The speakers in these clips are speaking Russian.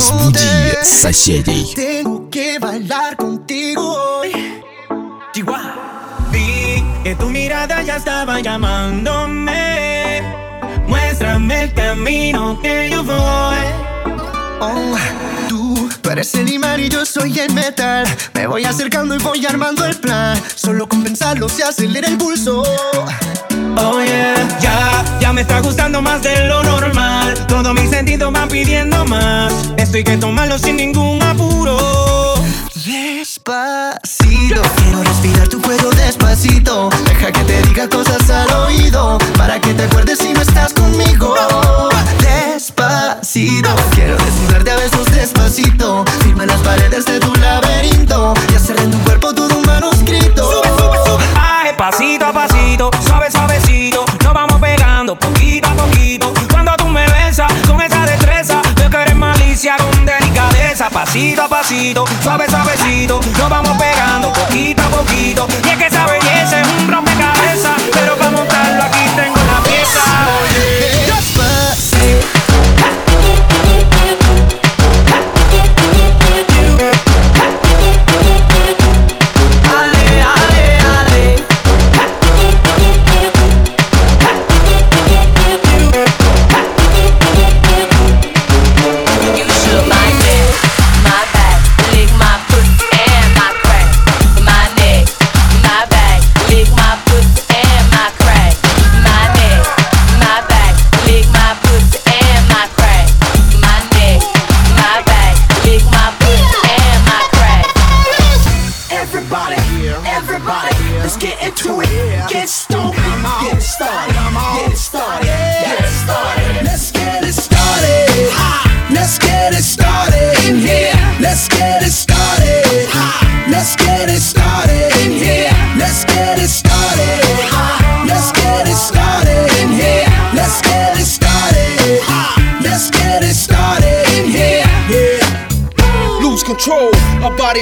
Разбуди соседей. Tengo que bailar contigo hoy. Chihuahua. Vi que tu mirada ya estaba llamándome. Muéstrame el camino que yo voy. Oh, tú, tú eres el imán y yo soy el metal. Me voy acercando y voy armando el plan. Solo con pensarlo se acelera el pulso. Oh yeah, ya, ya me está gustando más de lo normal. Todos mis sentidos van pidiendo más. Esto hay que tomarlo sin ningún apuro. Despacito, quiero respirar tu cuello despacito. Deja que te diga cosas al oído. Para que te acuerdes si no estás conmigo. Despacito, quiero desnudarte a besos despacito. Firma las paredes de tu laberinto. Y hacer de tu cuerpo todo un manuscrito. Sube, sube, sube. Ay, pasito a pasito, Pasito a pasito, suave, suavecito. Nos vamos pegando poquito a poquito. Y es que esa belleza es un rompecabezas.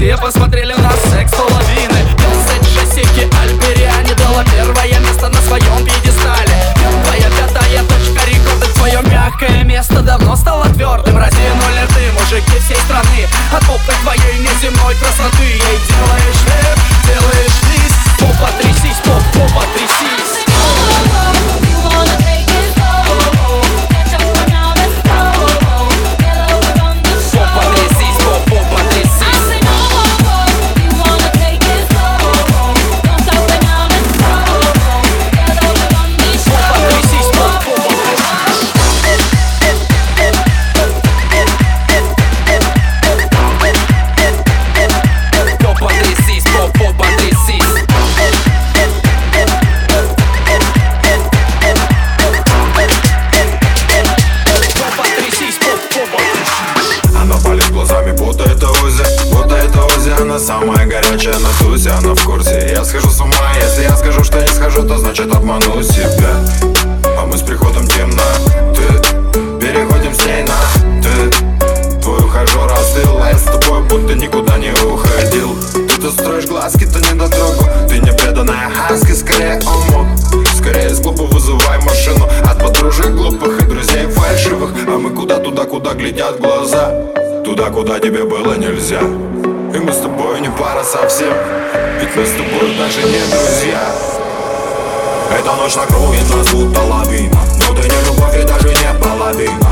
Você faz pra trilha na сказки, то не на дорогу. Ты не преданная хаски, скорее ому Скорее с клуба вызывай машину. От подружек глупых и друзей фальшивых. А мы куда туда, куда глядят глаза? Туда, куда тебе было нельзя. И мы с тобой не пара совсем. Ведь мы с тобой даже не друзья. Эта ночь накроет нас будто лавина Но ты не любовь и даже не половина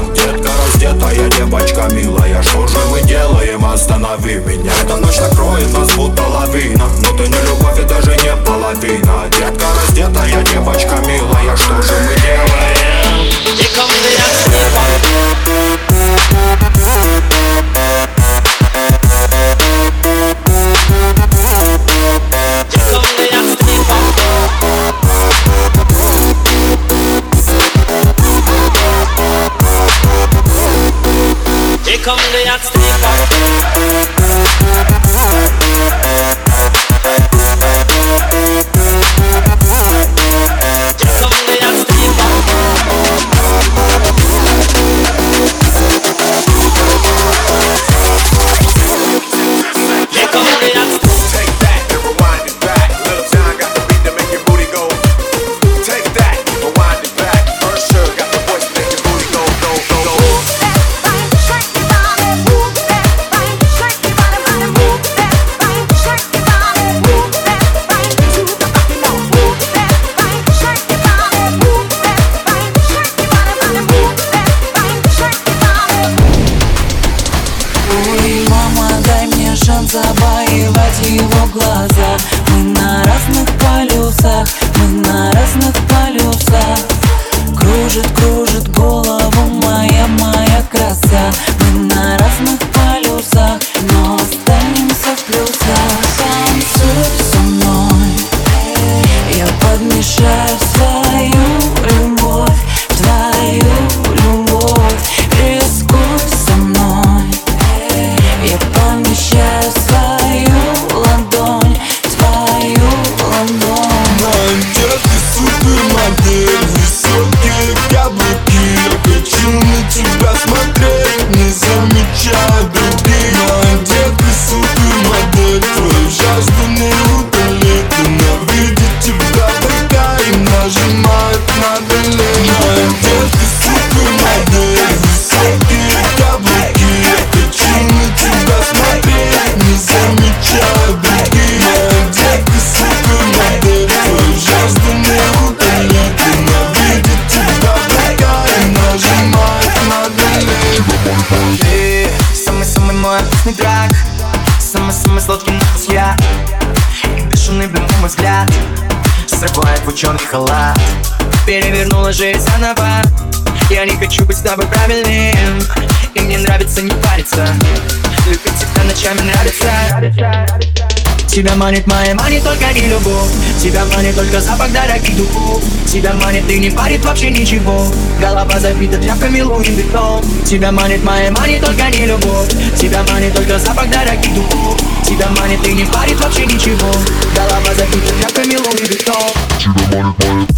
Моя девочка милая, что же мы делаем? Останови меня. Эта ночь накроет нас будто лавина. Но ты не любовь и даже не половина. Детка раздетая одевает твой черный халат. Перевернула жизнь заново. Я не хочу быть с тобой правильным. И мне нравится не париться. Любить тебя ночами нравится. Тебя манит моя, манит только не любовь Тебя манит только запах дорогих духов Тебя манит ты не парит вообще ничего Голова забита тряпками лунным бетон Тебя манит моя, манит только не любовь Тебя манит только запах дорогих духов Тебя манит ты не парит вообще ничего Голова забита тряпками лунным бетон Тебя манит, манит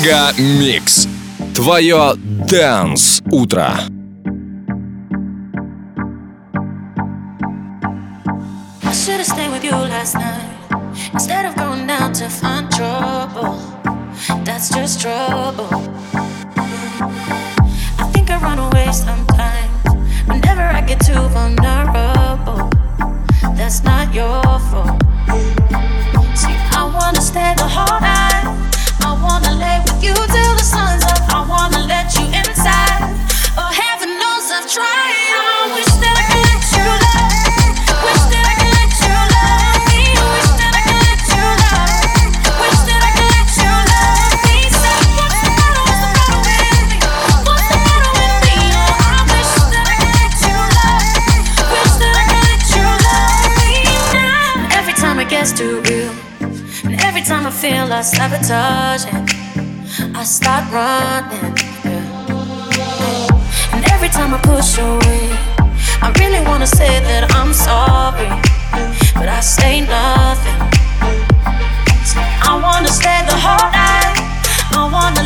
Мега Микс. Твое Дэнс Утро. I should have stayed with you last night Instead of going to find trouble That's just trouble I think I run away sometimes Whenever I get too vulnerable That's not your fault start sabotaging. I start running. Yeah. And every time I push away, I really wanna say that I'm sorry, but I say nothing. I wanna stay the whole night. I wanna.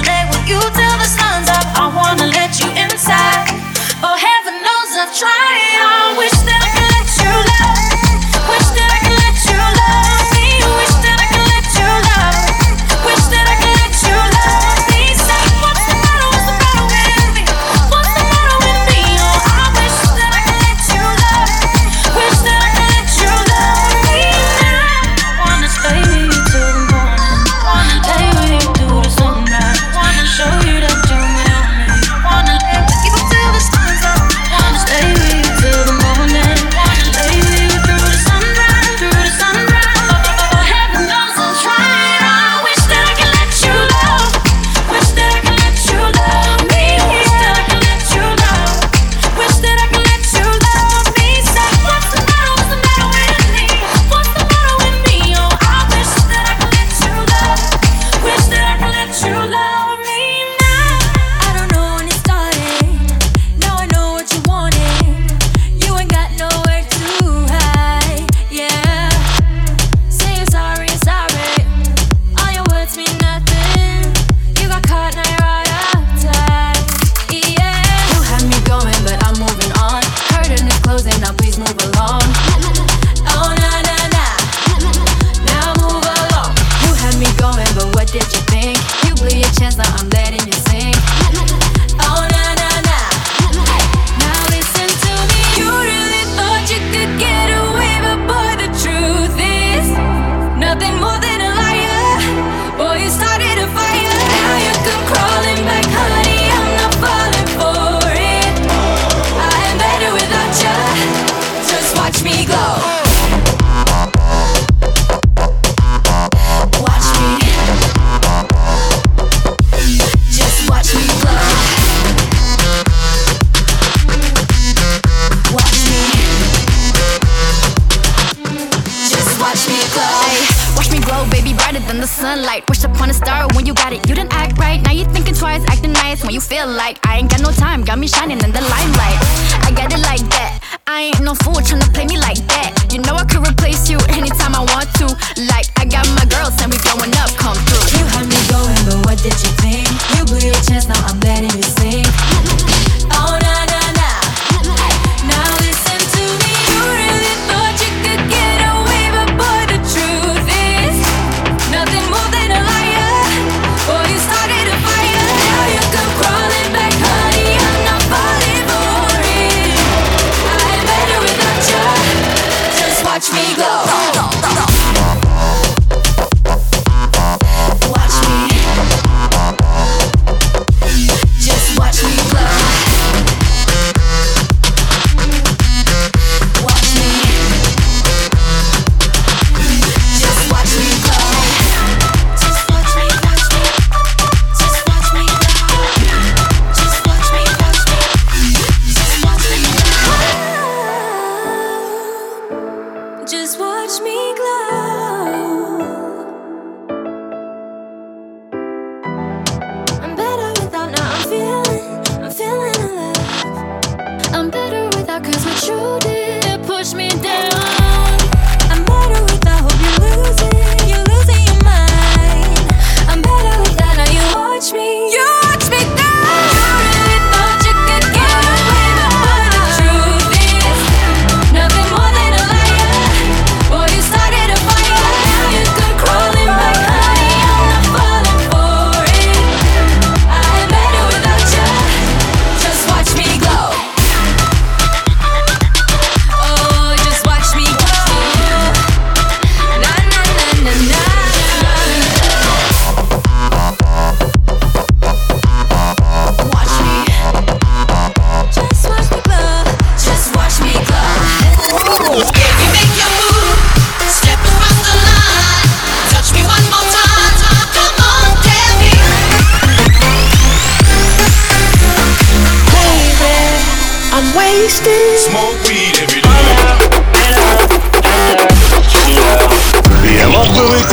it, you didn't act right. Now you thinking twice, acting nice when you feel like I ain't got no time. Got me shining in the limelight. I got it like that. I ain't no fool tryna play me like that. You know I could replace you anytime I want to. Like I got my girls and we blowing up. Come through. You had me going, but what did you think?